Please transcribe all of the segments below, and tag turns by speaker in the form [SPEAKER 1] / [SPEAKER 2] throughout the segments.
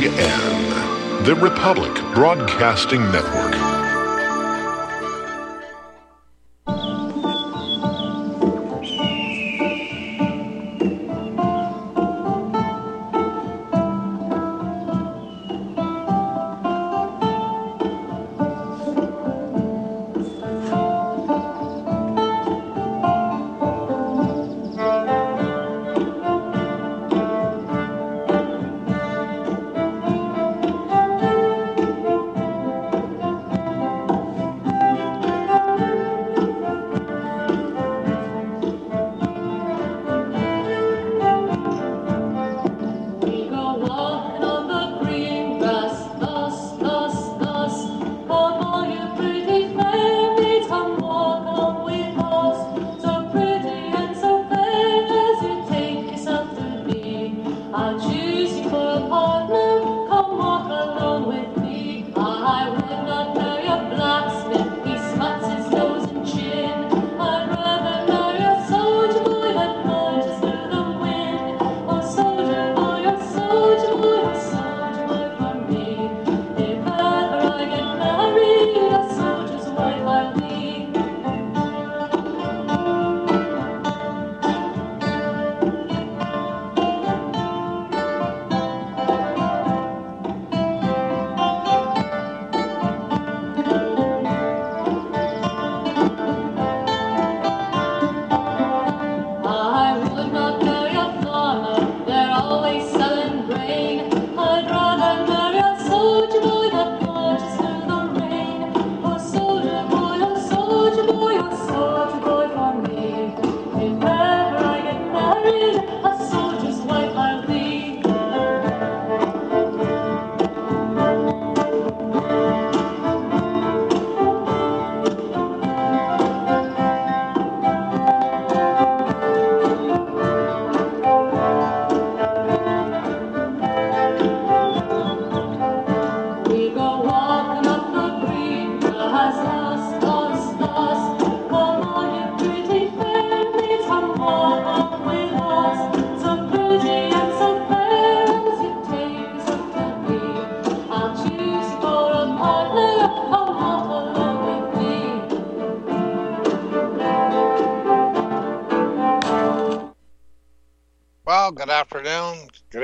[SPEAKER 1] RBN, the Republic Broadcasting Network.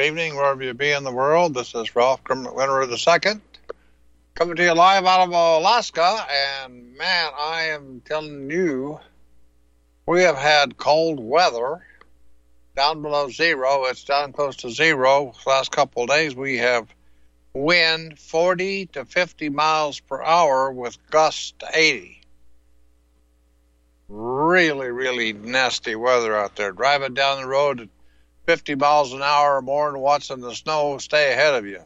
[SPEAKER 2] Wherever you be in the world. This is Ralph Winterrowd coming to you live out of Alaska. And man, I am telling you, we have had cold weather down below zero. It's down close to zero. last couple of days, we have wind 40 to 50 miles per hour with gusts to 80. Really, really nasty weather out there. Driving down the road 50 miles an hour or more and watching the snow stay ahead of you.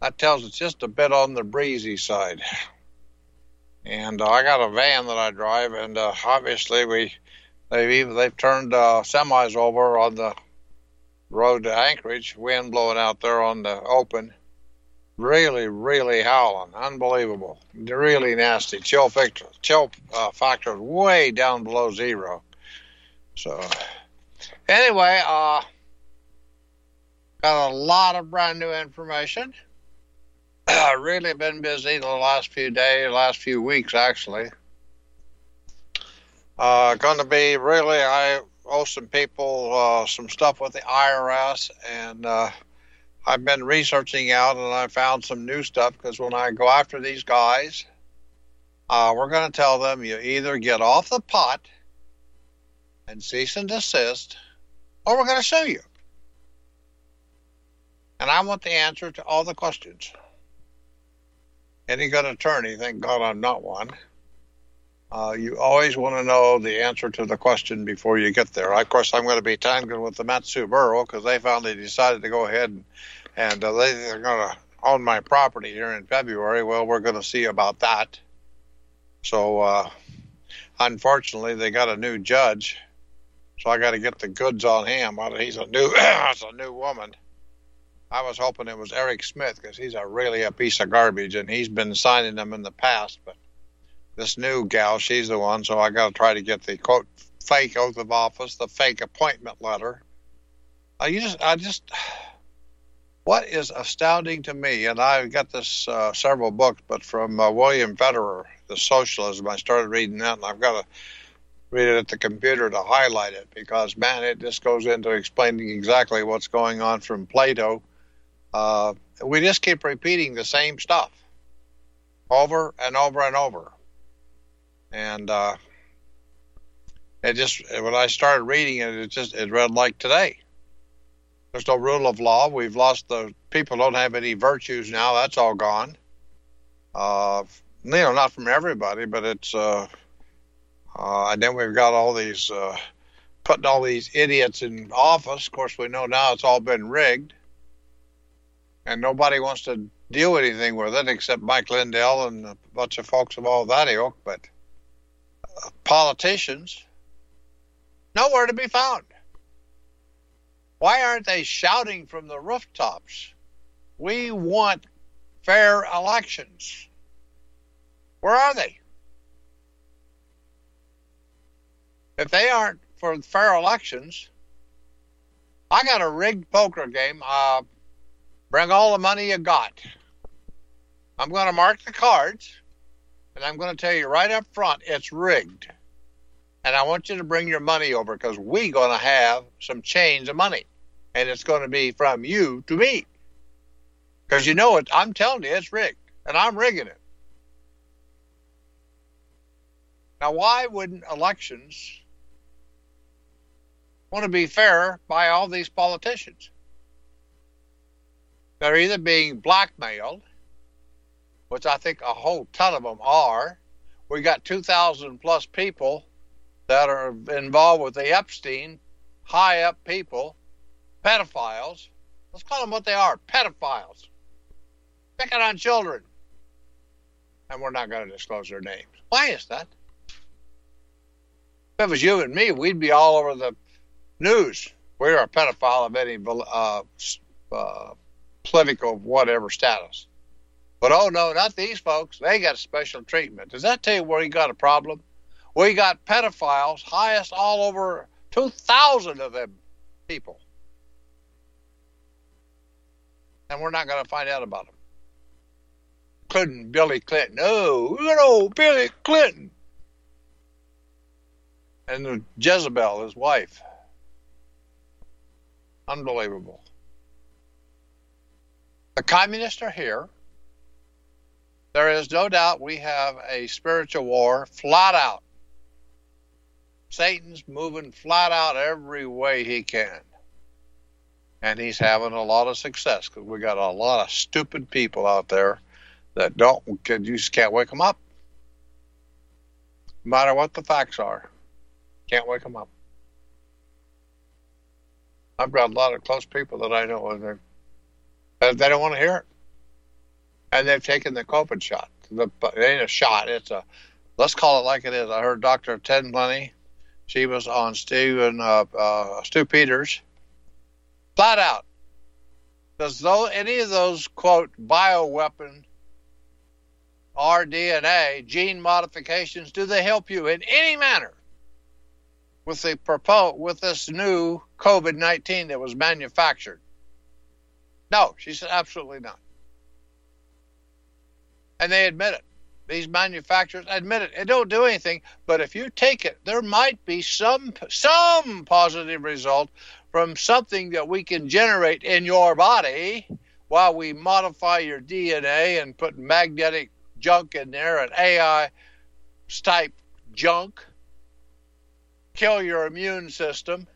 [SPEAKER 2] That tells it's just a bit on the breezy side. And uh, I got a van that I drive, and uh, obviously we they've even they've turned uh, semis over on the road to Anchorage. Wind blowing out there on the open. Really, really howling. Unbelievable. Really nasty. Chill factor, chill uh, factor way down below zero. So Anyway, uh, got a lot of brand new information. I've really been busy the last few days, last few weeks actually. Uh, going to be really, I owe some people uh, some stuff with the IRS, and uh, I've been researching out, and I found some new stuff because when I go after these guys, uh, we're going to tell them you either get off the pot and cease and desist, or we're going to sue you. And I want the answer to all the questions. Any good attorney, thank God I'm not one. Uh, you always want to know the answer to the question before you get there. Of course, I'm going to be tangling with the Mat-Su Borough because they finally decided to go ahead and, and uh, they, they're going to own my property here in February. Well, we're going to see about that. So, uh, unfortunately, they got a new judge so I got to get the goods on him. He's a new, it's a new woman. I was hoping it was Eric Smith because he's a really a piece of garbage, and he's been signing them in the past. But this new gal, she's the one. So I got to try to get the quote fake oath of office, the fake appointment letter. I just, I just, what is astounding to me, and I've got this uh, several books, but from uh, William Federer, The Socialism, I started reading that, and I've got to read it at the computer to highlight it because, man, it just goes into explaining exactly what's going on from Plato. Uh, we just keep repeating the same stuff over and over and over. And uh, it just, when I started reading it, it just, it read like today there's no rule of law. We've lost the people don't have any virtues now. That's all gone. Uh, you know, not from everybody, but it's. Uh, and then we've got all these uh, putting all these idiots in office. Of course, we know now it's all been rigged, and nobody wants to deal anything with it except Mike Lindell and a bunch of folks of all that ilk. But uh, politicians, nowhere to be found. Why aren't they shouting from the rooftops? We want fair elections. Where are they? If they aren't for fair elections, I got a rigged poker game. Uh, bring all the money you got. I'm going to mark the cards, and I'm going to tell you right up front it's rigged. And I want you to bring your money over because we're going to have some change of money and it's going to be from you to me. Because you know it, I'm telling you, it's rigged, and I'm rigging it. Now, why wouldn't elections want to be fair by all these politicians? They're either being blackmailed, which I think a whole ton of them are. We got 2,000 plus people that are involved with the Epstein, high up people pedophiles. Let's call them what they are pedophiles. Picking on children. And we're not going to disclose their names. Why is that? If it was you and me, we'd be all over the news. We're a pedophile of any uh, uh, political whatever status. But oh no, not these folks. They got special treatment. Does that tell you where you got a problem? We got pedophiles, highest all over 2,000 of them people and we're not going to find out about them. Clinton, Billy Clinton. Oh, you know, Billy Clinton. And Jezebel, his wife. Unbelievable. The communists are here. There is no doubt we have a spiritual war flat out. Satan's moving flat out every way he can and he's having a lot of success because we got a lot of stupid people out there that don't you just can't wake them up no matter what the facts are can't wake them up i've got a lot of close people that i know and they they don't want to hear it. And they've taken the covid shot. The, it ain't a shot it's a let's call it like it is. I heard dr tenpenny she was on Stephen uh, uh, Stu Peters. Flat out. Does though any of those quote bioweapon rDNA gene modifications do they help you in any manner with the propose with this new COVID nineteen that was manufactured? No, she said absolutely not. And they admit it. These manufacturers admit it. It don't do anything, but if you take it, there might be some some positive result from something that we can generate in your body while we modify your DNA and put magnetic junk in there and AI type junk, kill your immune system,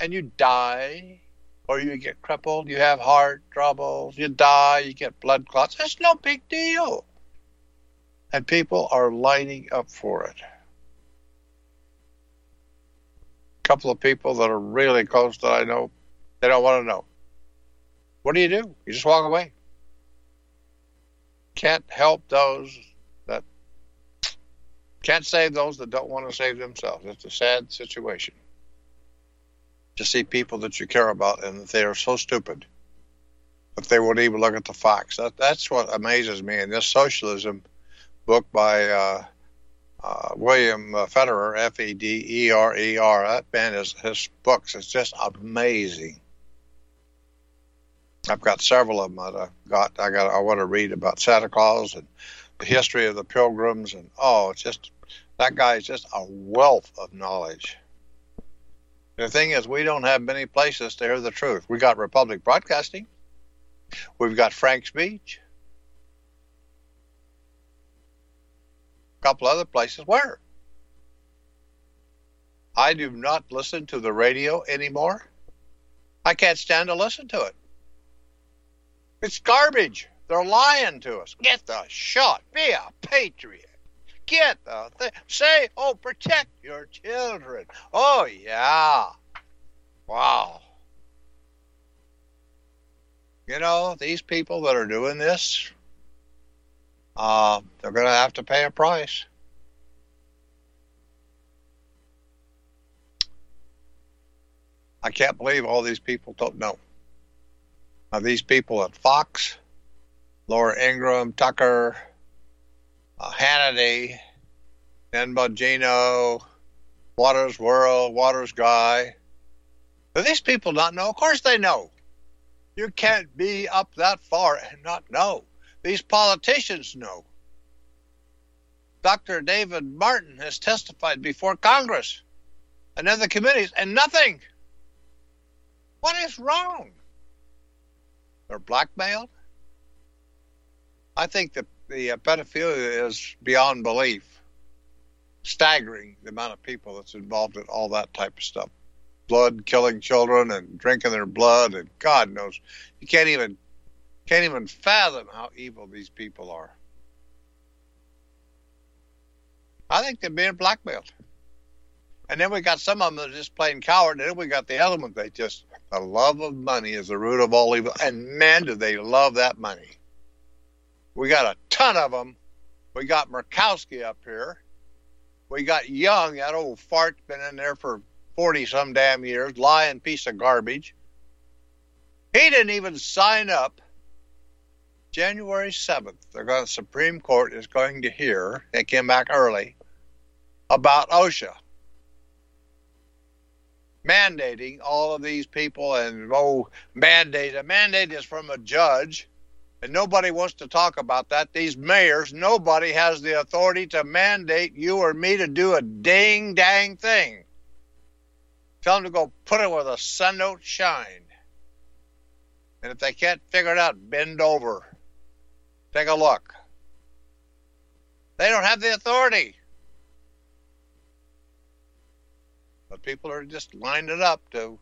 [SPEAKER 2] and you die, or you get crippled, you have heart troubles, you die, you get blood clots. It's no big deal. And people are lining up for it. A couple of people that are really close that I know, they don't want to know. What do you do? You just walk away. Can't help those can't save those that don't want to save themselves. It's a sad situation to see people that you care about and they are so stupid that they won't even look at the facts. That, that's what amazes me in this socialism book by uh, uh, William Federer, F E D E R E R. That man is his books is just amazing. I've got several of them I got. I got. I want to read about Santa Claus and history of the Pilgrims, and oh, it's just that guy is just a wealth of knowledge. The thing is, we don't have many places to hear the truth. We got Republic Broadcasting. We've got FrankSpeech A couple other places. Where? I do not listen to the radio anymore. I can't stand to listen to it. It's garbage. They're lying to us. Get the shot. Be a patriot. Get the thing. Say, oh, protect your children. Oh, yeah. Wow. You know, these people that are doing this, uh, they're going to have to pay a price. I can't believe all these people don't know. Now, these people at Fox, Laura Ingraham, Tucker, uh, Hannity, Ben Bongino, Watters' World, Waters Guy. Do these people not know? Of course they know. You can't be up that far and not know. These politicians know. Dr. David Martin has testified before Congress and other committees, and nothing. What is wrong? They're blackmailed. I think that the uh, pedophilia is beyond belief. Staggering the amount of people that's involved in all that type of stuff. Blood killing children and drinking their blood and God knows you can't even can't even fathom how evil these people are. I think they're being blackmailed. And then we got some of them that are just plain coward. And then we got the ones. They just, the love of money is the root of all evil. And man, do they love that money. We got a ton of them. We got Murkowski up here. We got Young, that old fart's been in there for 40 some damn years, lying piece of garbage. He didn't even sign up. January 7th, they're going, the Supreme Court is going to hear, they came back early, about OSHA mandating all of these people and oh mandate a mandate is from a judge and nobody wants to talk about that. These mayors nobody has the authority to mandate you or me to do a dang dang thing. Tell them to go put it where the sun don't shine. And if they can't figure it out bend over. Take a look. They don't have the authority. But people are just lining up to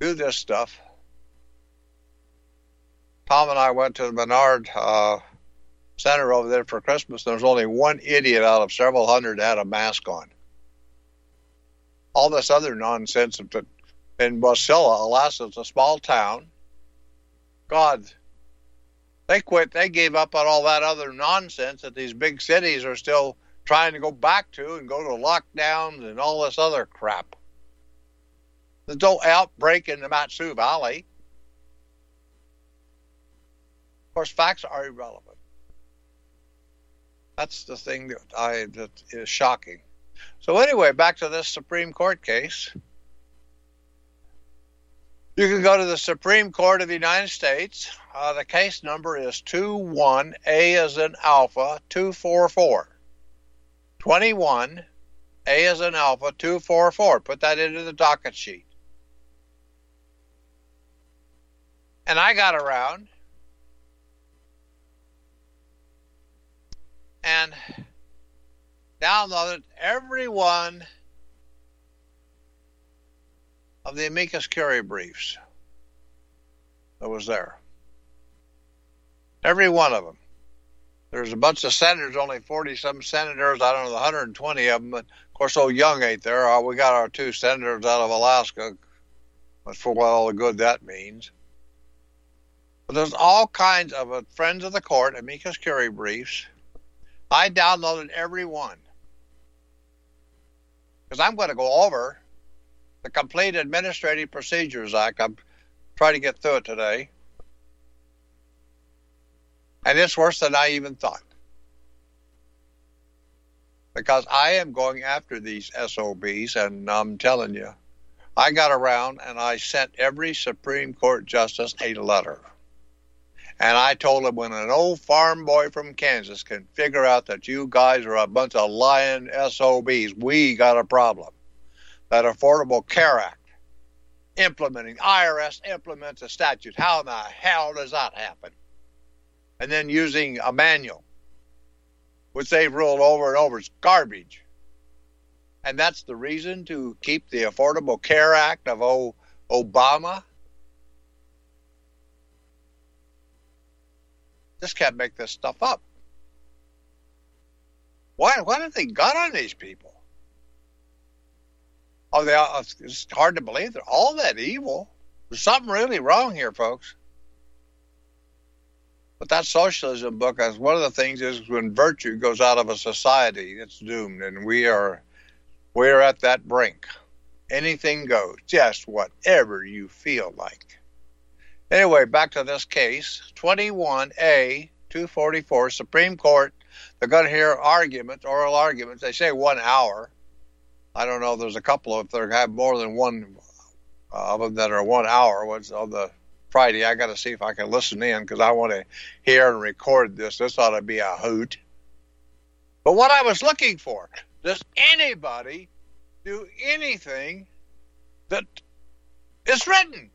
[SPEAKER 2] do this stuff. Tom and I went to the Menard uh, Center over there for Christmas. There was only one idiot out of several hundred that had a mask on. All this other nonsense in Wasilla, Alaska, it's a small town. God, they quit. They gave up on all that other nonsense that these big cities are still trying to go back to and go to lockdowns and all this other crap. There's no outbreak in the Mat-Su Valley. Of course, facts are irrelevant. That's the thing that I that is shocking. So anyway, back to this Supreme Court case. You can go to the Supreme Court of the United States. Uh, the case number is 21A as in Alpha 244. 21, A as in Alpha, 244. Put that into the docket sheet. And I got around and downloaded every one of the amicus curiae briefs that was there. Every one of them. There's a bunch of senators, only 40 some senators. I don't know the 120 of them, but of course, old Young ain't there. Uh, we got our two senators out of Alaska, but for what all the good that means. But there's all kinds of uh, friends of the court, amicus curiae briefs. I downloaded every one because I'm going to go over the Complete Administrative Procedures Act. I'm trying to get through it today. And it's worse than I even thought. Because I am going after these SOBs, and I'm telling you, I got around and I sent every Supreme Court justice a letter. And I told him when an old farm boy from Kansas can figure out that you guys are a bunch of lying SOBs, we got a problem. That Affordable Care Act implementing, IRS implements a statute. How in the hell does that happen? And then using a manual, which they've ruled over and over is garbage. And that's the reason to keep the Affordable Care Act of o- Obama Just can't make this stuff up. Why? Why have they got on these people? Oh, they are, uh, it's hard to believe they're all that evil. There's something really wrong here, folks. But that socialism book, as one of the things is when virtue goes out of a society, it's doomed, and we are we're at that brink. Anything goes, just whatever you feel like. Anyway, back to this case 21A 244, Supreme Court. They're going to hear arguments, oral arguments. They say one hour. I don't know. There's a couple of, if they have more than one uh, of them that are one hour. What's on the Friday? I got to see if I can listen in because I want to hear and record this. This ought to be a hoot. But what I was looking for does anybody do anything that is written?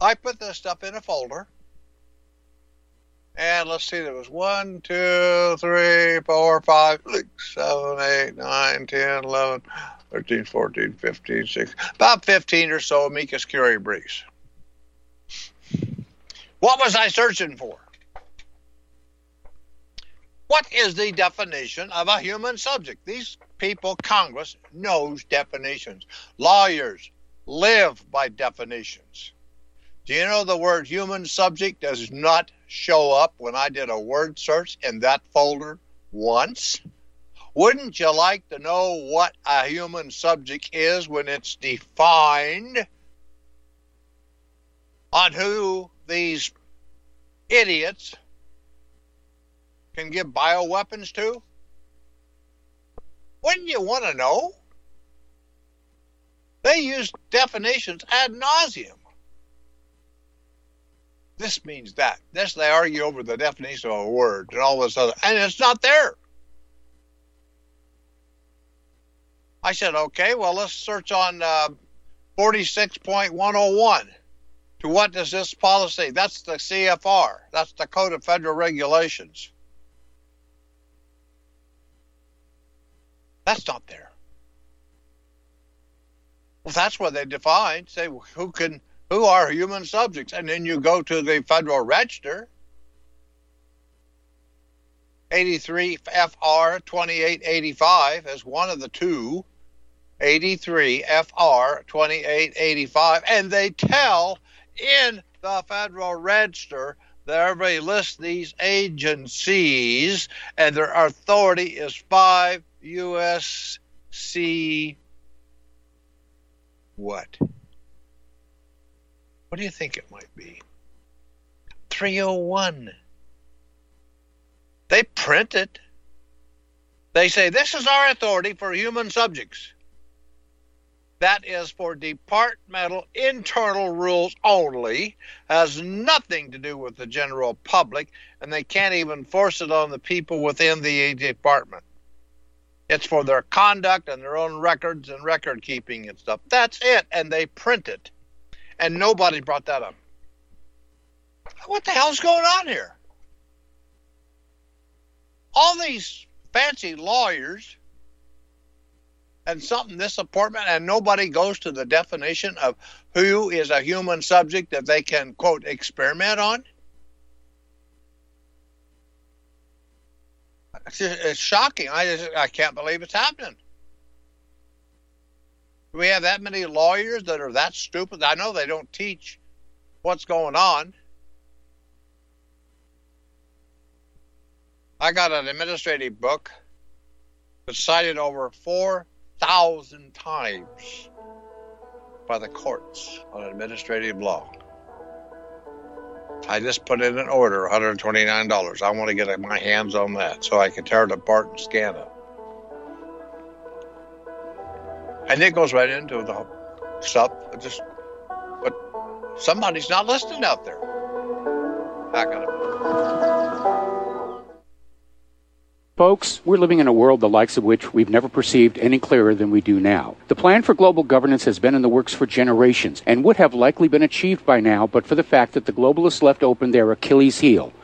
[SPEAKER 2] I put this stuff in a folder. And let's see, there was 1, 2, 3, 4, 5, 6, 7, 8, 9, 10, 11, 13, 14, 15, 16, about 15 or so amicus curiae briefs. What was I searching for? What is the definition of a human subject? These people, Congress, knows definitions. Lawyers live by definitions. Do you know the word human subject does not show up when I did a word search in that folder once? Wouldn't you like to know what a human subject is when it's defined on who these idiots can give bioweapons to? Wouldn't you want to know? They use definitions ad nauseum this means that. This they argue over the definition of a word and all this other, and it's not there. I said, okay, well, let's search on uh, 46.101. To what does this policy? That's the CFR. That's the Code of Federal Regulations. That's not there. Well, that's what they define. Say who can who are human subjects. And then you go to the Federal Register, 83 FR 2885 as one of the two, 83 FR 2885, and they tell in the Federal Register that everybody lists these agencies and their authority is 5 USC what? What do you think it might be? 301. They print it. They say, This is our authority for human subjects. That is for departmental internal rules only, has nothing to do with the general public, and they can't even force it on the people within the department. It's for their conduct and their own records and record keeping and stuff. That's it, and they print it and nobody brought that up. What the hell's going on here? All these fancy lawyers and something this apartment, and nobody goes to the definition of who is a human subject that they can quote experiment on. It's, shocking. I just, I can't believe it's happening. Do we have that many lawyers that are that stupid? I know they don't teach what's going on. I got an administrative book that's cited over 4,000 times by the courts on administrative law. I just put in an order, $129. I want to get my hands on that so I can tear it apart and scan it. And it goes right into the stuff. Just, but somebody's not listening out there. Back in a minute.
[SPEAKER 3] Folks, we're living in a world the likes of which we've never perceived any clearer than we do now. The plan for global governance has been in the works for generations and would have likely been achieved by now but for the fact that the globalists left open their Achilles heel.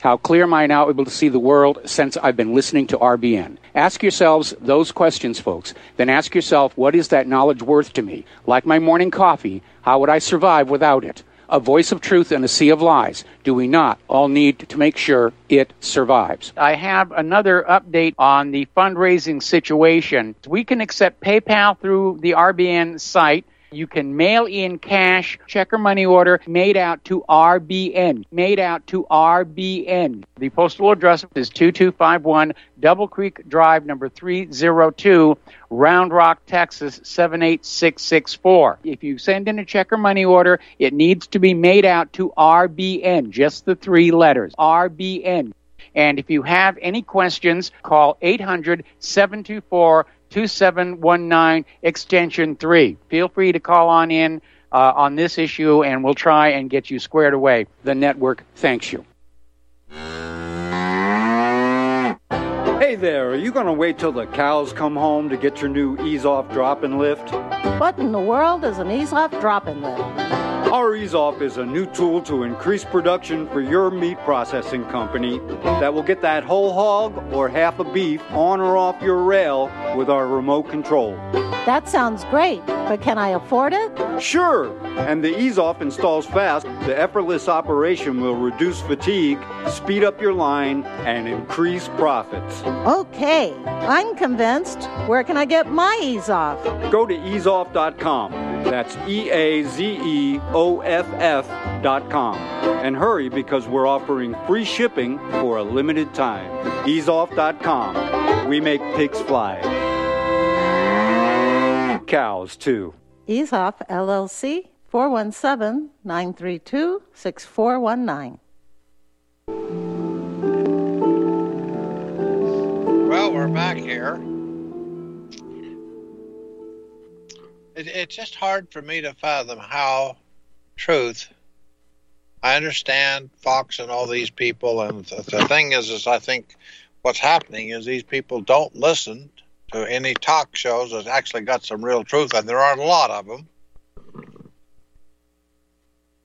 [SPEAKER 3] How clear am I now able to see the world since I've been listening to RBN? Ask yourselves those questions, folks. Then ask yourself, what is that knowledge worth to me? Like my morning coffee, how would I survive without it? A voice of truth in a sea of lies. Do we not all need to make sure it survives? I have another update on the fundraising situation. We can accept PayPal through the RBN site. You can mail in cash, check or money order made out to RBN. Made out to RBN. The postal address is 2251 Double Creek Drive, number 302, Round Rock, Texas 78664. If you send in a check or money order, it needs to be made out to RBN, just the three letters. RBN. And if you have any questions, call 800 724 2719 extension 3. Feel free to call on in uh, on this issue and we'll try and get you squared away. The network thanks you.
[SPEAKER 4] Hey there, are you going to wait till the cows come home to get your new ease off drop and lift?
[SPEAKER 5] What in the world is an ease off drop and lift?
[SPEAKER 4] Our Ease Off is a new tool to increase production for your meat processing company that will get that whole hog or half a beef on or off your rail with our remote control.
[SPEAKER 5] That sounds great, but can I afford it?
[SPEAKER 4] Sure! And the Ease Off installs fast. The effortless operation will reduce fatigue, speed up your line, and increase profits.
[SPEAKER 5] Okay, I'm convinced. Where can I get my ease off?
[SPEAKER 4] Go to eazeoff.com. That's E A Z E O F F dot com. And hurry because we're offering free shipping for a limited time. Eazeoff.com. We make pigs fly. Cows, too.
[SPEAKER 5] EazeOff LLC 417 932 6419.
[SPEAKER 2] Well, we're back here. It, it's just hard for me to fathom how truth. I understand Fox and all these people, and the, the thing is, is I think what's happening is these people don't listen to any talk shows that actually got some real truth, and there aren't a lot of them.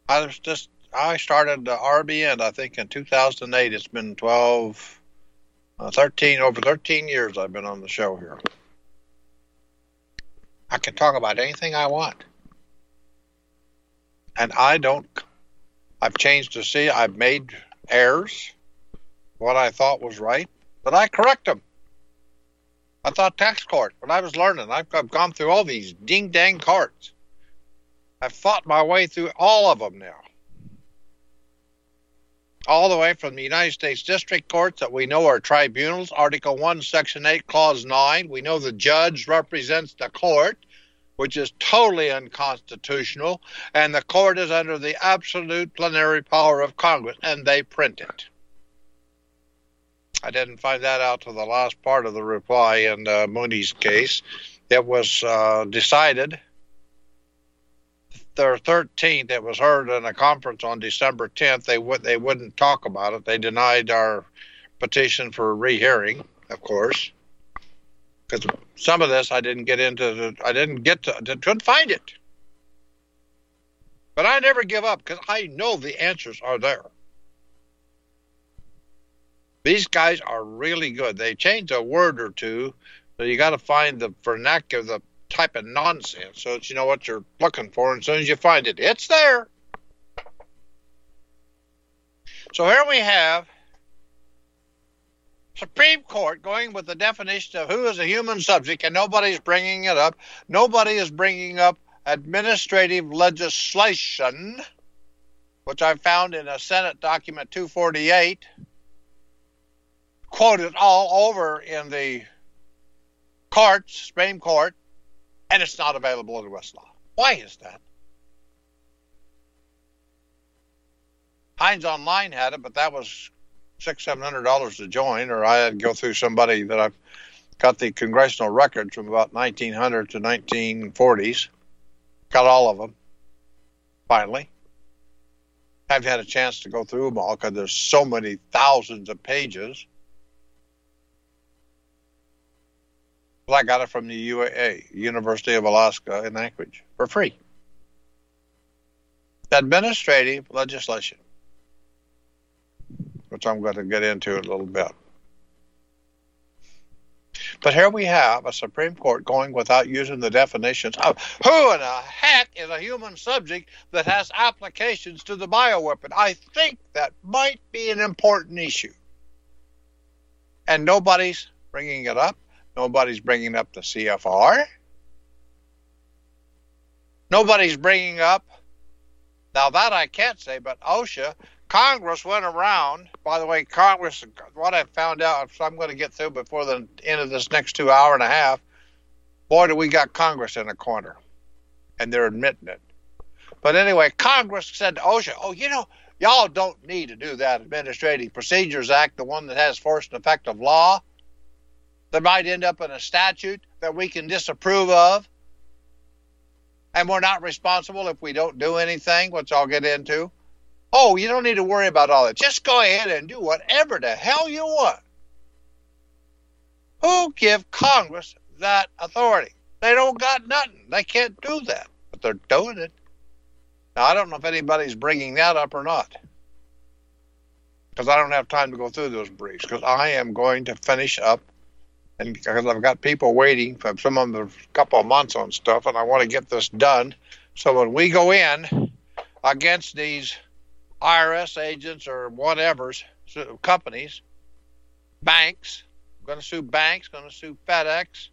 [SPEAKER 2] I was just I started the RBN I think in 2008. It's been 12, uh, 13 over 13 years I've been on the show here. I can talk about anything I want, and I don't. I've changed to see. I've made errors, what I thought was right, but I correct them. I thought tax court when I was learning. I've, I've gone through all these ding dang courts. I've fought my way through all of them now. All the way from the United States District Courts that we know are tribunals, Article 1, Section 8, Clause 9. We know the judge represents the court, which is totally unconstitutional, and the court is under the absolute plenary power of Congress, and they print it. I didn't find that out to the last part of the reply in uh, Mooney's case. It was uh, decided their 13th. It was heard in a conference on December 10th. They would they wouldn't talk about it. They denied our petition for rehearing, of course, because some of this I didn't get into. The, I didn't get to. Couldn't find it. But I never give up because I know the answers are there. These guys are really good. They change a word or two, so you got to find the vernacular, the type of nonsense, so that you know what you're looking for. And as soon as you find it, it's there. So here we have Supreme Court going with the definition of who is a human subject, and nobody's bringing it up. Nobody is bringing up administrative legislation, which I found in a Senate document 248, quoted all over in the courts, Supreme Court, and it's not available in Westlaw. Why is that? HeinOnline had it, but that was six, seven hundred dollars to join, or I had to go through somebody that I've got the congressional records from about 1900 to 1940s. Got all of them. Finally, I've had a chance to go through them all because there's so many thousands of pages. I got it from the UAA, University of Alaska in Anchorage, for free. Administrative legislation which I'm going to get into a little bit. But here we have a Supreme Court going without using the definitions of who in the heck is a human subject that has applications to the bioweapon. I think that might be an important issue. And nobody's bringing it up. Nobody's bringing up the CFR. Nobody's bringing up, now that I can't say, but OSHA Congress went around. By the way, Congress. What I found out, I'm going to get through before the end of this next two hour and a half. Boy, do we got Congress in a corner, and they're admitting it. But anyway, Congress said to OSHA, "Oh, you know, y'all don't need to do that Administrative Procedures Act, the one that has force and effect of law, that might end up in a statute that we can disapprove of." And we're not responsible if we don't do anything, which I'll get into. Oh, you don't need to worry about all that. Just go ahead and do whatever the hell you want. Who give Congress that authority? They don't got nothing. They can't do that, but they're doing it. Now, I don't know if anybody's bringing that up or not because I don't have time to go through those briefs because I am going to finish up and because I've got people waiting for some of them a couple of months on stuff and I want to get this done so when we go in against these IRS agents or whatever's companies, banks. I'm going to sue banks, going to sue FedEx.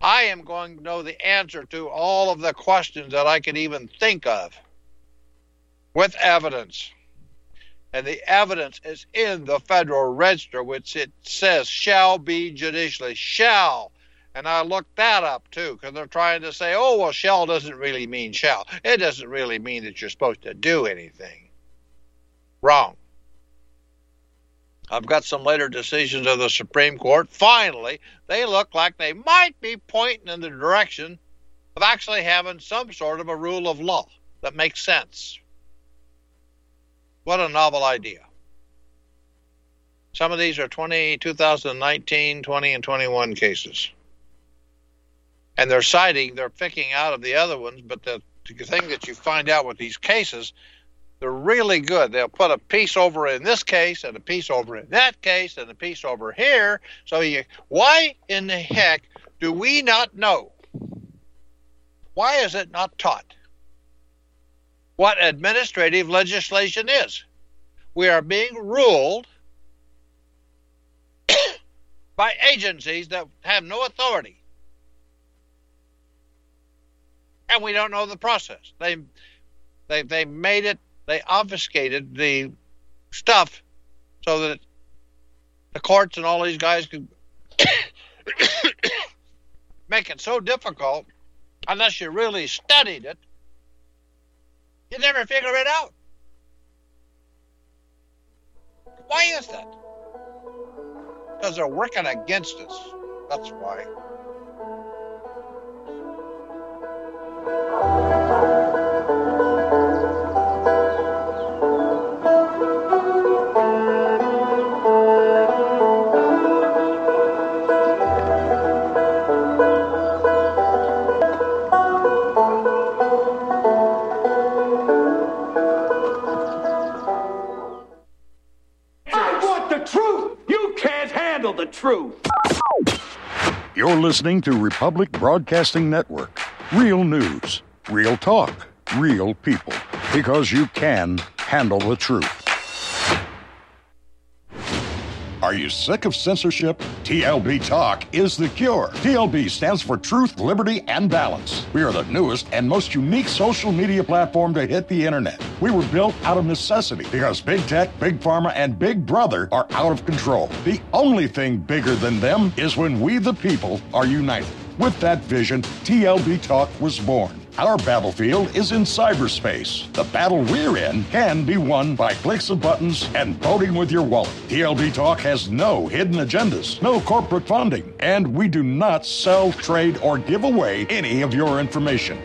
[SPEAKER 2] I am going to know the answer to all of the questions that I can even think of with evidence. And the evidence is in the Federal Register, which it says shall be judicially. Shall. And I looked that up too, because they're trying to say, oh, well, shall doesn't really mean shall. It doesn't really mean that you're supposed to do anything. Wrong. I've got some later decisions of the Supreme Court. Finally, they look like they might be pointing in the direction of actually having some sort of a rule of law that makes sense. What a novel idea. Some of these are 20, 2019, 20, and 21 cases. And they're citing, they're picking out of the other ones, but the, the thing that you find out with these cases they're really good. They'll put a piece over in this case and a piece over in that case and a piece over here. So you, why in the heck do we not know? Why is it not taught? What administrative legislation is? We are being ruled by agencies that have no authority. And we don't know the process. They they they made it they obfuscated the stuff so that the courts and all these guys could make it so difficult unless you really studied it you never figure it out. Why is that? Because they're working against us. That's why
[SPEAKER 6] truth.
[SPEAKER 7] You're listening to Republic Broadcasting Network. Real news, real talk, real people. Because you can handle the truth. Are you sick of censorship? TLB Talk is the cure. TLB stands for Truth, Liberty, and Balance. We are the newest and most unique social media platform to hit the internet. We were built out of necessity because big tech, big pharma, and big brother are out of control. The only thing bigger than them is when we, the people, are united. With that vision, TLB Talk was born. Our battlefield is in cyberspace. The battle we're in can be won by clicks of buttons and voting with your wallet. TLB Talk has no hidden agendas, no corporate funding, and we do not sell, trade, or give away any of your information.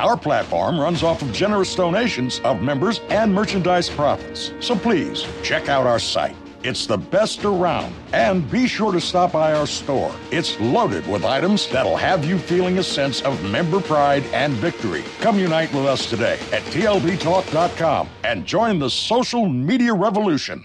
[SPEAKER 7] Our platform runs off of generous donations of members and merchandise profits. So please check out our site. It's the best around. And be sure to stop by our store. It's loaded with items that'll have you feeling a sense of member pride and victory. Come unite with us today at tlbtalk.com and join the social media revolution.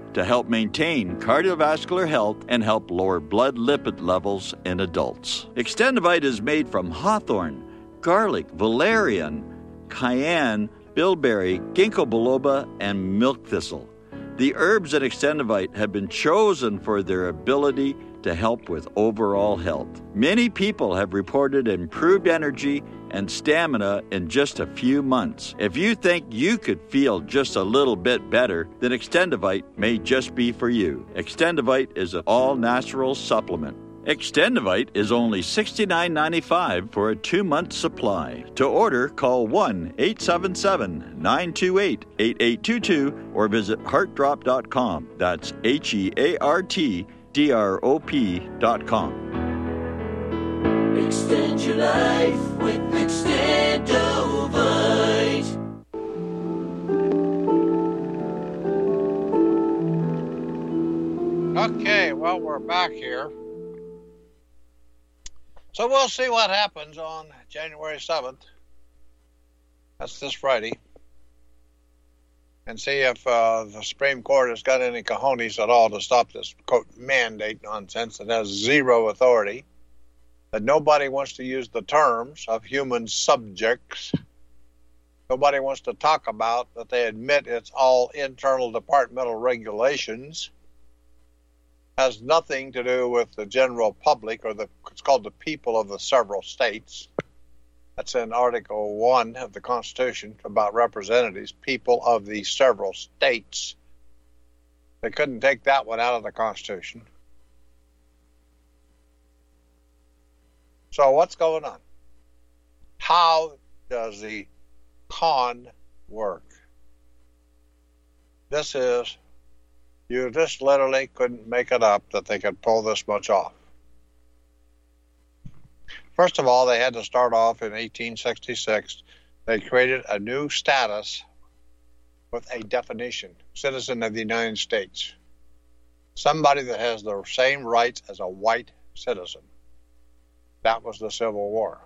[SPEAKER 8] to help maintain cardiovascular health and help lower blood lipid levels in adults. Extendivite is made from hawthorn, garlic, valerian, cayenne, bilberry, ginkgo biloba, and milk thistle. The herbs in Extendivite have been chosen for their ability to help with overall health. Many people have reported improved energy and stamina in just a few months. If you think you could feel just a little bit better, then Extendivite may just be for you. Extendivite is an all natural supplement. Extendivite is only $69.95 for a two month supply. To order, call 1 877 928 8822 or visit heartdrop.com. That's H E A R T D R O P.com.
[SPEAKER 9] Extend your life with Extendovite.
[SPEAKER 2] Okay, well, we're back here. So we'll see what happens on January 7th. That's this Friday. And see if uh, the Supreme Court has got any cojones at all to stop this, quote, mandate nonsense that has zero authority. That nobody wants to use the terms of human subjects. Nobody wants to talk about that they admit it's all internal departmental regulations has nothing to do with the general public or the it's called the people of the several states. That's in Article 1 of the Constitution about representatives, people of the several states. They couldn't take that one out of the Constitution. So, what's going on? How does the con work? This is you just literally couldn't make it up that they could pull this much off. First of all, they had to start off in 1866. They created a new status with a definition citizen of the United States. Somebody that has the same rights as a white citizen. That was the Civil War.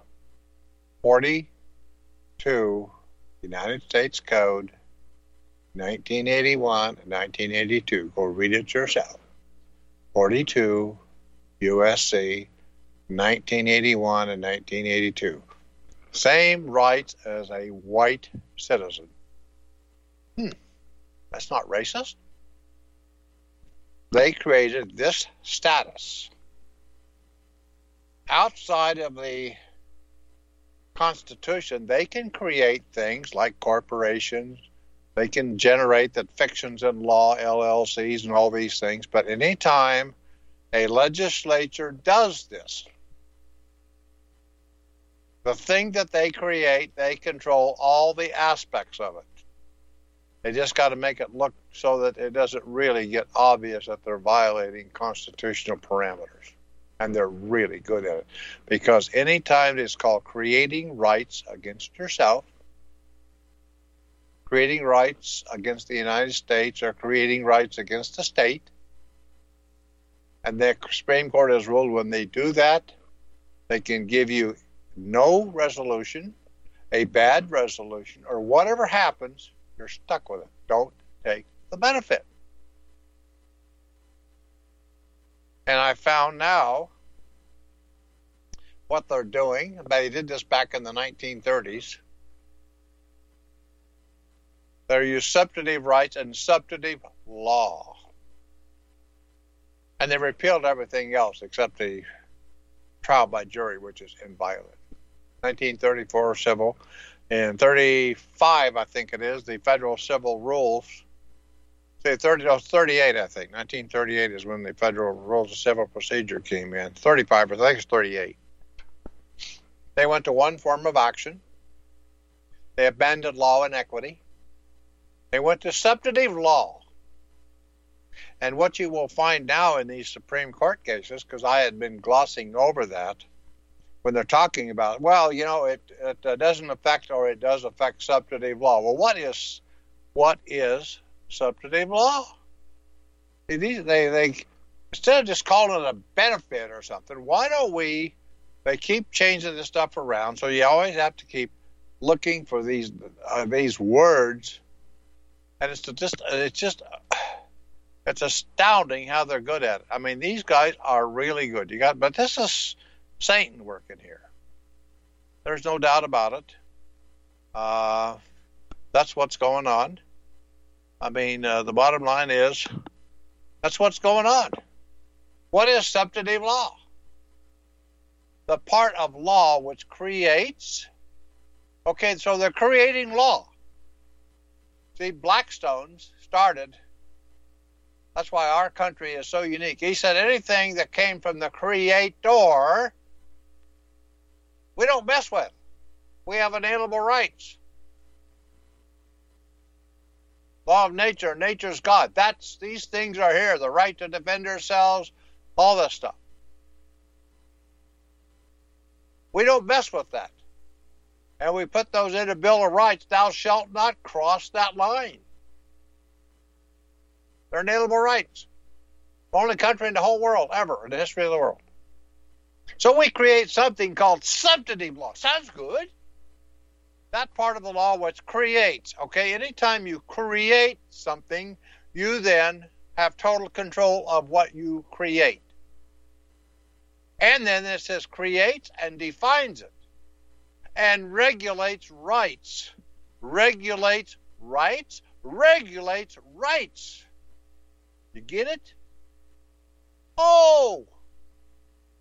[SPEAKER 2] 42 United States Code 1981 and 1982. Go read it yourself. 42 USC 1981 and 1982. Same rights as a white citizen. Hmm. That's not racist. They created this status outside of the Constitution. They can create things like corporations. They can generate the fictions in law, LLCs, and all these things. But anytime a legislature does this, the thing that they create, they control all the aspects of it. They just got to make it look so that it doesn't really get obvious that they're violating constitutional parameters. And they're really good at it. Because anytime it's called creating rights against yourself, creating rights against the United States, or creating rights against the state, and the Supreme Court has ruled when they do that, they can give you no resolution, a bad resolution, or whatever happens, you're stuck with it. Don't take the benefit. And I found now what they're doing. They did this back in the 1930s. They use substantive rights and substantive law. And they repealed everything else except the trial by jury, which is inviolate. 1934 civil, and 35, I think it is, the federal civil rules. Say 30, no, 38, I think. 1938 is when the federal rules of civil procedure came in. 35, I think it's 38. They went to one form of action. They abandoned law and equity. They went to substantive law. And what you will find now in these Supreme Court cases, because I had been glossing over that, when they're talking about, well, you know, it, it uh, doesn't affect or it does affect substantive law. Well, what is what is substantive law? They, they, instead of just calling it a benefit or something, why don't we? They keep changing this stuff around, so you always have to keep looking for these uh, these words, and it's just it's just it's astounding how they're good at it. I mean, these guys are really good. You got, but this is Satan working here. There's no doubt about it. Uh, that's what's going on. I mean, uh, the bottom line is that's what's going on. What is substantive law? The part of law which creates. Okay, so they're creating law. See, Blackstone's started. That's why our country is so unique. He said anything that came from the Creator we don't mess with. We have inalienable rights. Law of nature, nature's God. That's these things are here. The right to defend ourselves, all this stuff. We don't mess with that. And we put those in the Bill of Rights, thou shalt not cross that line. They're inalienable rights. Only country in the whole world ever in the history of the world. So we create something called substantive law. Sounds good. That part of the law which creates. Okay, anytime you create something, you then have total control of what you create. And then it says creates and defines it and regulates rights. Regulates rights, regulates rights. You get it? Oh,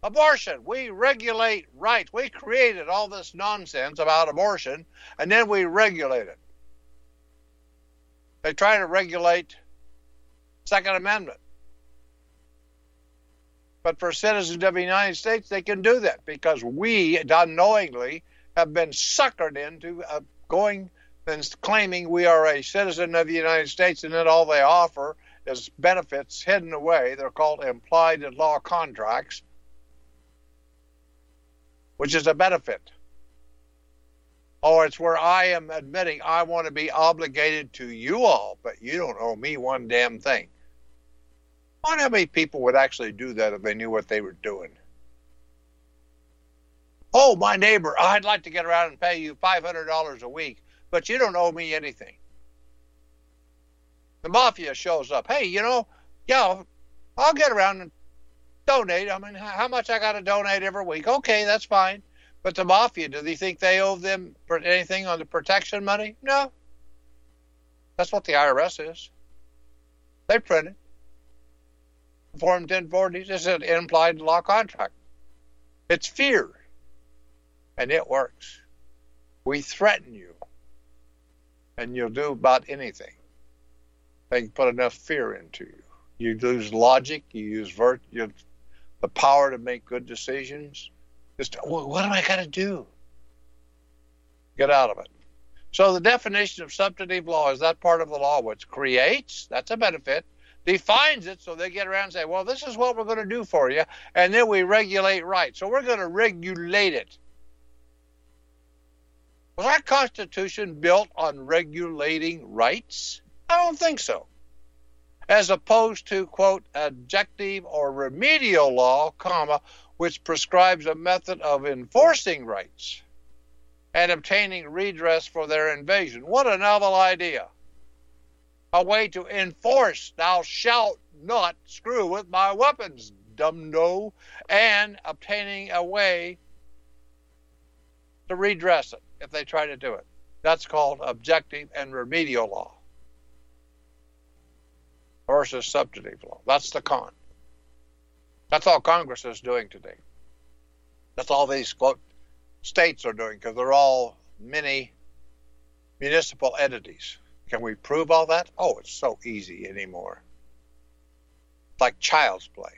[SPEAKER 2] Abortion. We regulate rights. We created all this nonsense about abortion, and then we regulate it. They try to regulate Second Amendment. But for citizens of the United States, they can do that because we, unknowingly, have been suckered into uh, going and claiming we are a citizen of the United States and that all they offer is benefits hidden away. They're called implied in law contracts which is a benefit. Or it's where I am admitting I want to be obligated to you all, but you don't owe me one damn thing. I wonder how many people would actually do that if they knew what they were doing. Oh, my neighbor, I'd like to get around and pay you $500 a week, but you don't owe me anything. The mafia shows up. Hey, you know, yeah, I'll get around and donate. I mean, how much I got to donate every week? Okay, that's fine. But the mafia, do they think they owe them anything on the protection money? No. That's what the IRS is. They print printed. Form 1040 is an implied law contract. It's fear. And it works. We threaten you. And you'll do about anything. They can put enough fear into you. You lose logic. You use vert, you, the power to make good decisions. Just, what am I to do? Get out of it. So the definition of substantive law is that part of the law which creates, that's a benefit, defines it so they get around and say, well, this is what we're going to do for you, and then we regulate right. So we're going to regulate it. Was our Constitution built on regulating rights? I don't think so. As opposed to, quote, objective or remedial law, comma, which prescribes a method of enforcing rights and obtaining redress for their invasion. What a novel idea! A way to enforce, thou shalt not screw with my weapons, dumb no, and obtaining a way to redress it if they try to do it. That's called objective and remedial law versus substantive law. That's the con. That's all Congress is doing today. That's all these quote states are doing because they're all mini municipal entities. Can we prove all that? Oh, it's so easy anymore. It's like child's play.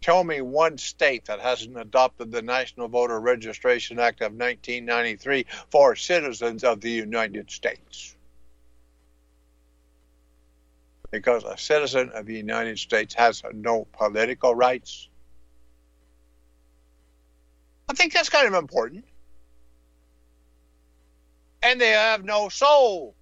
[SPEAKER 2] Tell me one state that hasn't adopted the National Voter Registration Act of 1993 for citizens of the United States. Because a citizen of the United States has no political rights, I think that's kind of important. And they have no soul.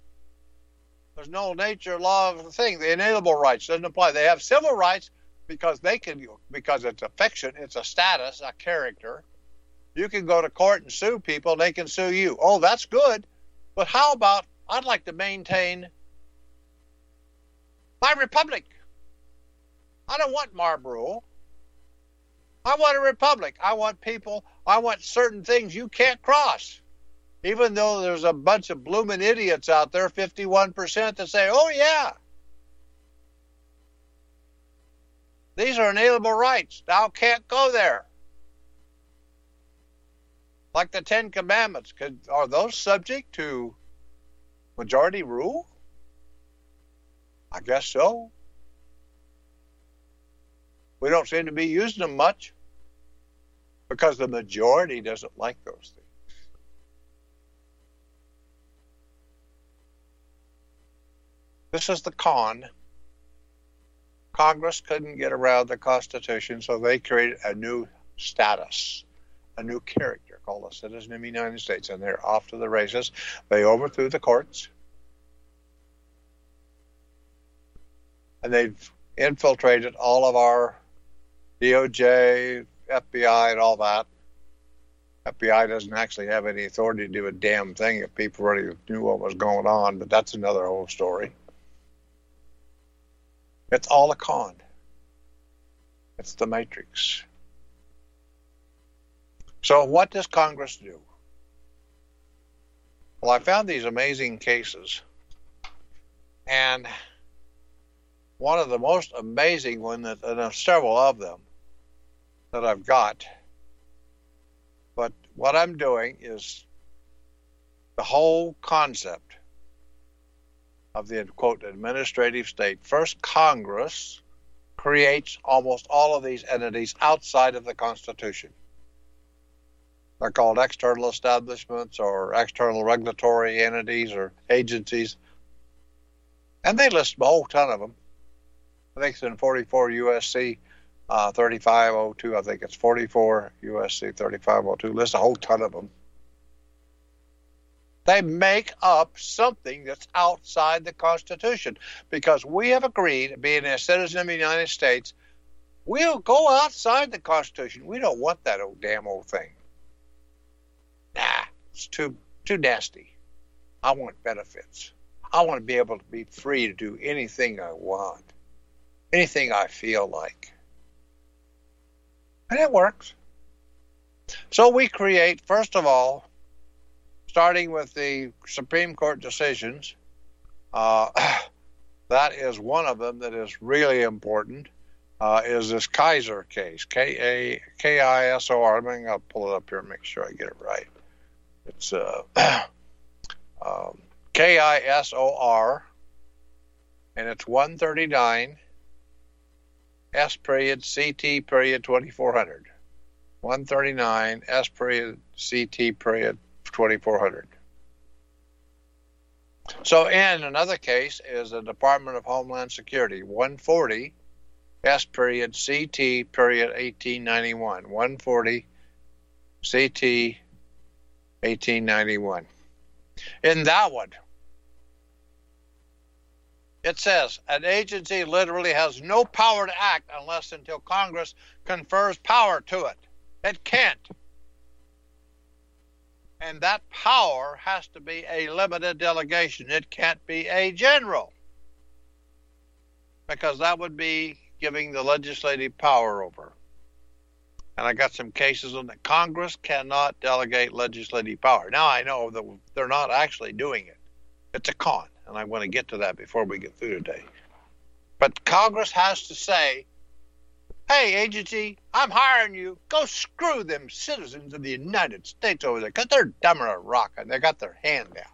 [SPEAKER 2] There's no nature law of the thing. The inalienable rights doesn't apply. They have civil rights because they can because it's a fiction, it's a status, a character. You can go to court and sue people, they can sue you. Oh, that's good. But how about I'd like to maintain my republic. I don't want Marlboro. I want a republic. I want people, I want certain things you can't cross. Even though there's a bunch of blooming idiots out there, 51%, that say, oh, yeah. These are inalienable rights. Thou can't go there. Like the Ten Commandments, are those subject to majority rule? I guess so. We don't seem to be using them much because the majority doesn't like those things. This is the con. Congress couldn't get around the Constitution, so they created a new status, a new character called a citizen of the United States, and they're off to the races. They overthrew the courts, and they've infiltrated all of our DOJ, FBI and all that. FBI doesn't actually have any authority to do a damn thing if people already knew what was going on, but that's another whole story. It's all a con. It's the matrix. So, what does Congress do? Well, I found these amazing cases, and one of the most amazing ones, and there's several of them, that I've got. But what I'm doing is the whole concept of the quote administrative state. First, Congress creates almost all of these entities outside of the Constitution. They're called external establishments or external regulatory entities or agencies. And they list a whole ton of them. I think it's in 44 USC uh, 3502. I think it's 44 USC 3502. Lists a whole ton of them. They make up something that's outside the Constitution because we have agreed, being a citizen of the United States, we'll go outside the Constitution. We don't want that old damn old thing. Nah, it's too too nasty. I want benefits. I want to be able to be free to do anything I want, anything I feel like. And it works. So we create, first of all, starting with the Supreme Court decisions, uh, That is one of them that is really important. Uh, is this Kisor case? K A K I S O R. I'm going to pull it up here and make sure I get it right. It's uh, um, K I S O R, and it's 139 S period CT period 2400. 139 S period CT period 2400. So, in another case is the Department of Homeland Security 140 S period CT period 1891. 140 CT 1891. In that one, it says an agency literally has no power to act unless until Congress confers power to it. It can't. And that power has to be a limited delegation. It can't be a general. Because that would be giving the legislative power over. And I got some cases on that Congress cannot delegate legislative power. Now I know that they're not actually doing it. It's a con, and I want to get to that before we get through today. But Congress has to say, hey, agency, I'm hiring you. Go screw them citizens of the United States over there because they're dumber than a rock and they got their hand out.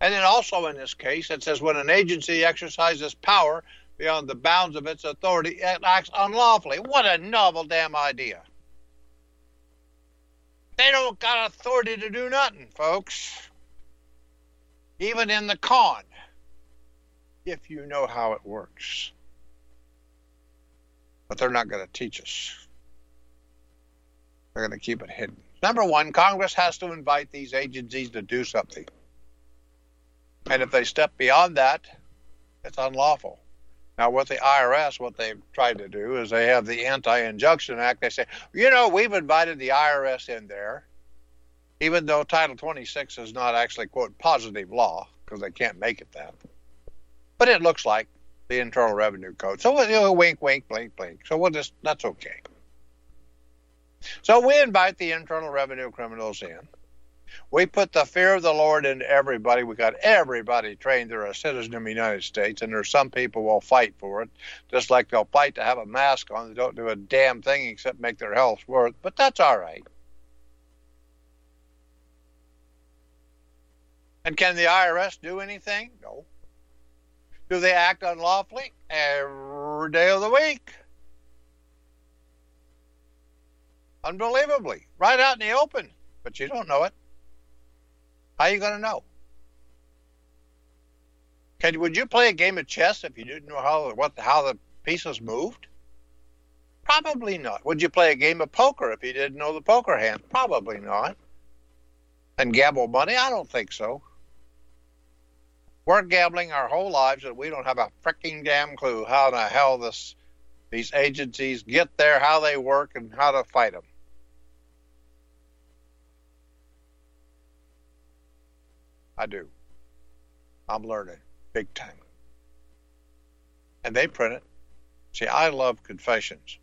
[SPEAKER 2] And then also in this case, it says when an agency exercises power beyond the bounds of its authority, it acts unlawfully. What a novel damn idea. They don't got authority to do nothing, folks. Even in the con, if you know how it works. But they're not going to teach us. They're going to keep it hidden. Number one, Congress has to invite these agencies to do something. And if they step beyond that, it's unlawful. Now, with the IRS, what they've tried to do is they have the Anti Injunction Act. They say, you know, we've invited the IRS in there, even though Title 26 is not actually, quote, positive law, because they can't make it that. But it looks like the Internal Revenue Code. So, you know, wink, wink, blink, blink. So we'll just, that's okay. So we invite the Internal Revenue criminals in. We put the fear of the Lord into everybody. We got everybody trained. They're a citizen of the United States, and there's some people will fight for it, just like they'll fight to have a mask on. They don't do a damn thing except make their health worth, but that's all right. And can the IRS do anything? No. Do they act unlawfully? Every day of the week. Unbelievably. Right out in the open. But you don't know it. How are you going to know? Can, would you play a game of chess if you didn't know how what how the pieces moved? Probably not. Would you play a game of poker if you didn't know the poker hand? Probably not. And gamble money? I don't think so. We're gambling our whole lives and we don't have a freaking damn clue how the hell this these agencies get there, how they work, and how to fight them. I do. I'm learning big time. And they print it. See, I love confessions.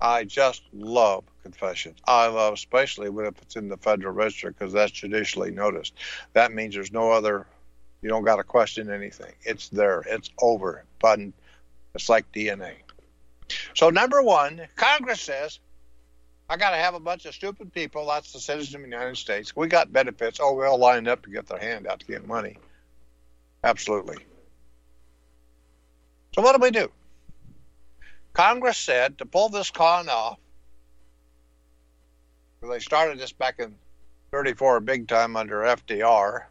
[SPEAKER 2] I just love confessions. I love, especially when it's in the Federal Register, because that's judicially noticed. That means there's no other, you don't got to question anything. It's there, it's over. Button. It's like DNA. So, number one, Congress says I got to have a bunch of stupid people. That's the citizens of the United States. We got benefits. Oh, we all lined up to get their hand out to get money. Absolutely. So what do we do? Congress said to pull this con off. They started this back in 34 big time under FDR,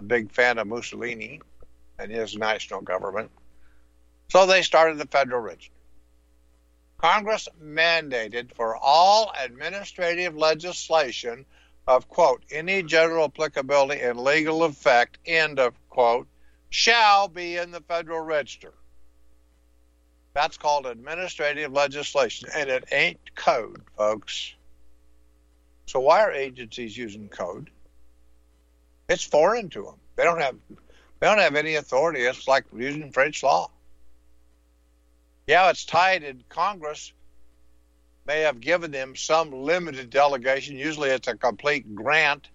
[SPEAKER 2] a big fan of Mussolini and his national government. So they started the Federal Register. Congress mandated for all administrative legislation of, quote, any general applicability and legal effect, end of quote, shall be in the Federal Register. That's called administrative legislation, and it ain't code, folks. So why are agencies using code? It's foreign to them. They don't have they don't have any authority. It's like using French law yeah, it's tied in Congress may have given them some limited delegation. Usually it's a complete grant.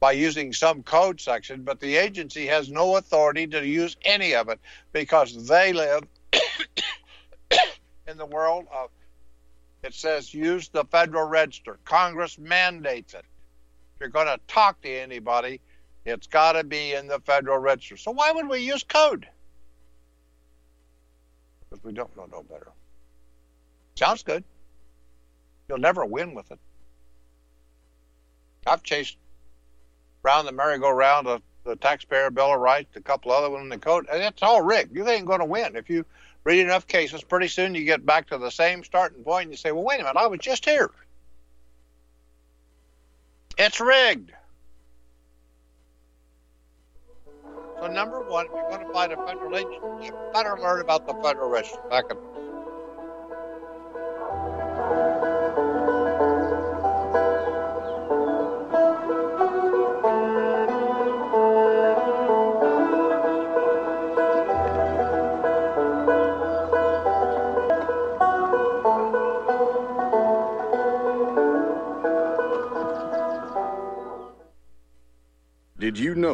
[SPEAKER 2] by using some code section, but the agency has no authority to use any of it because they live in the world of it says use the Federal Register. Congress mandates it. You're going to talk to anybody, it's got to be in the Federal Register. So why would we use code? Because we don't know no better. Sounds good. You'll never win with it. I've chased around the merry-go-round of the taxpayer bill of rights, a couple other ones in the code, and it's all rigged. You ain't going to win if you read enough cases. Pretty soon you get back to the same starting point, and you say, "Well, wait a minute, I was just here." It's rigged. So number one, if you're going to fight a federal agency, you better learn about the Federal Register.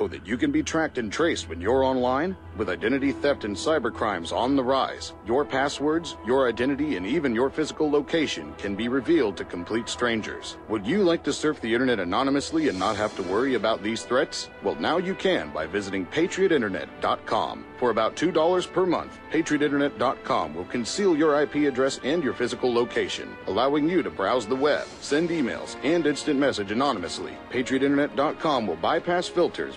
[SPEAKER 7] Know that you can be tracked and traced when you're online? With identity theft and cybercrimes on the rise, your passwords, your identity, and even your physical location can be revealed to complete strangers. Would you like to surf the internet anonymously and not have to worry about these threats? Well, now you can by visiting patriotinternet.com. For about $2 per month, patriotinternet.com will conceal your IP address and your physical location, allowing you to browse the web, send emails, and instant message anonymously. patriotinternet.com will bypass filters,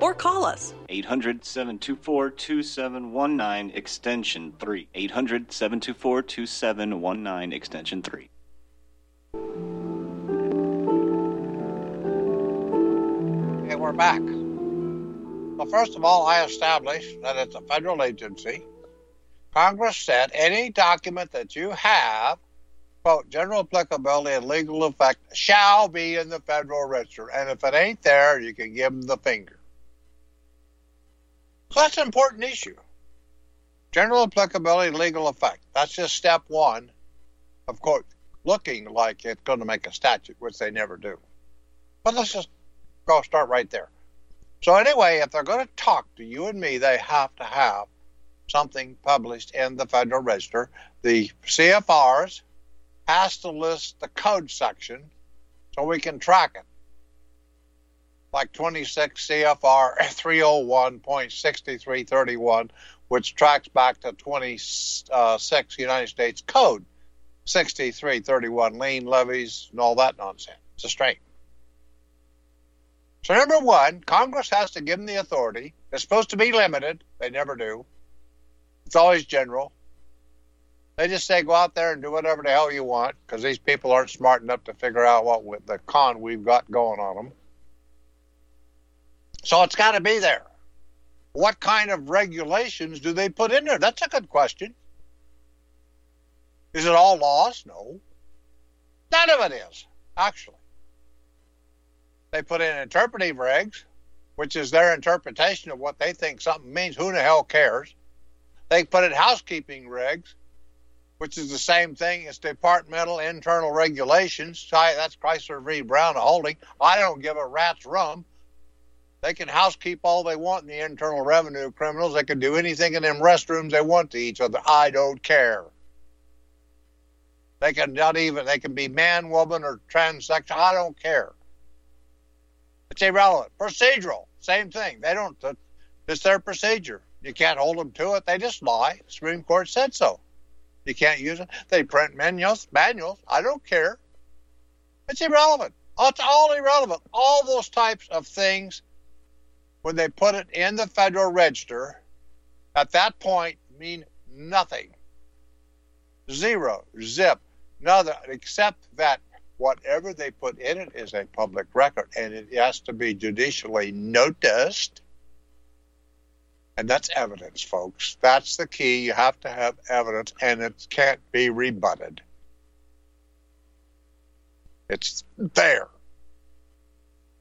[SPEAKER 10] or call us
[SPEAKER 11] 800 724 2719 extension 3. 800 724 2719 extension 3.
[SPEAKER 2] Okay, we're back. Well, first of all, I established that it's a federal agency. Congress said any document that you have, quote, general applicability and legal effect shall be in the Federal Register. And if it ain't there, you can give them the finger. So that's an important issue. General applicability, legal effect. That's just step one of quote looking like it's going to make a statute, which they never do. But let's just go start right there. So anyway, if they're going to talk to you and me, they have to have something published in the Federal Register. The CFRs has to list the code section so we can track it. Like 26 CFR 301.6331, which tracks back to 26 United States Code 6331, lien levies, and all that nonsense. It's a straight. So, number one, Congress has to give them the authority. It's supposed to be limited. They never do. It's always general. They just say go out there and do whatever the hell you want because these people aren't smart enough to figure out what the con we've got going on them. So it's got to be there. What kind of regulations do they put in there? That's a good question. Is it all laws? No. None of it is, actually. They put in interpretive regs, which is their interpretation of what they think something means. Who the hell cares? They put in housekeeping regs, which is the same thing as departmental internal regulations. That's Chrysler v. Brown holding. I don't give a rat's rum. They can housekeep all they want in the internal revenue of criminals. They can do anything in them restrooms they want to each other. I don't care. They can not even they can be man, woman, or transsexual. I don't care. It's irrelevant. Procedural, same thing. They don't. Uh, it's their procedure. You can't hold them to it. They just lie. Supreme Court said so. You can't use it. They print manuals. Manuals. I don't care. It's irrelevant. It's all irrelevant. All those types of things, when they put it in the Federal Register, at that point mean nothing. Zero, zip, nothing, except that whatever they put in it is a public record and it has to be judicially noticed. And that's evidence, folks. That's the key. You have to have evidence and it can't be rebutted. It's there.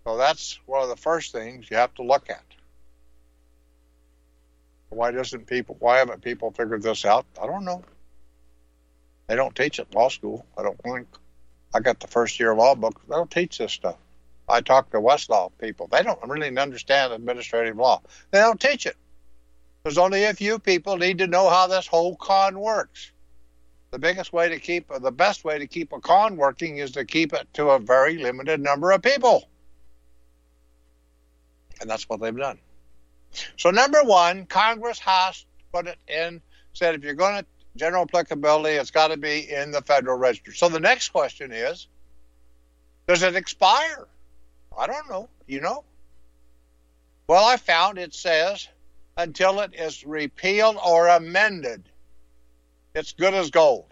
[SPEAKER 2] So that's one of the first things you have to look at. Why doesn't people why haven't people figured this out? I don't know. They don't teach it in law school, I don't think. I got the first year law book. They don't teach this stuff. I talk to Westlaw people. They don't really understand administrative law. They don't teach it. There's only a few people need to know how this whole con works. The biggest way to keep, the best way to keep a con working is to keep it to a very limited number of people. And that's what they've done. So, number one, Congress has put it in, said if you're going to general applicability, it's got to be in the Federal Register. So the next question is Does it expire? I don't know. You know? Well, I found it says until it is repealed or amended, it's good as gold.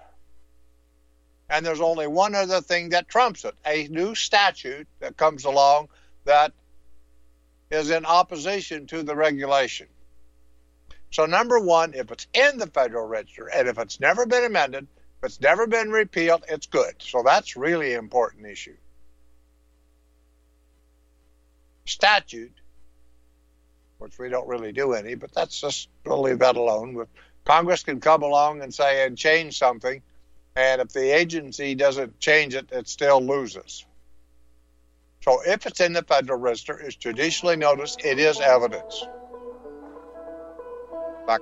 [SPEAKER 2] And there's only one other thing that trumps it a new statute that comes along that is in opposition to the regulation. So, number one, if it's in the Federal Register and if it's never been amended, if it's never been repealed, it's good. So, that's really an important issue. Statute, which we don't really do any, but that's just, we'll leave that alone. But Congress can come along and say and change something, and if the agency doesn't change it, it still loses. So, if it's in the Federal Register, it's judicially noticed, it is evidence. Back.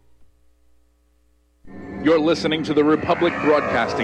[SPEAKER 12] You're listening to the Republic Broadcasting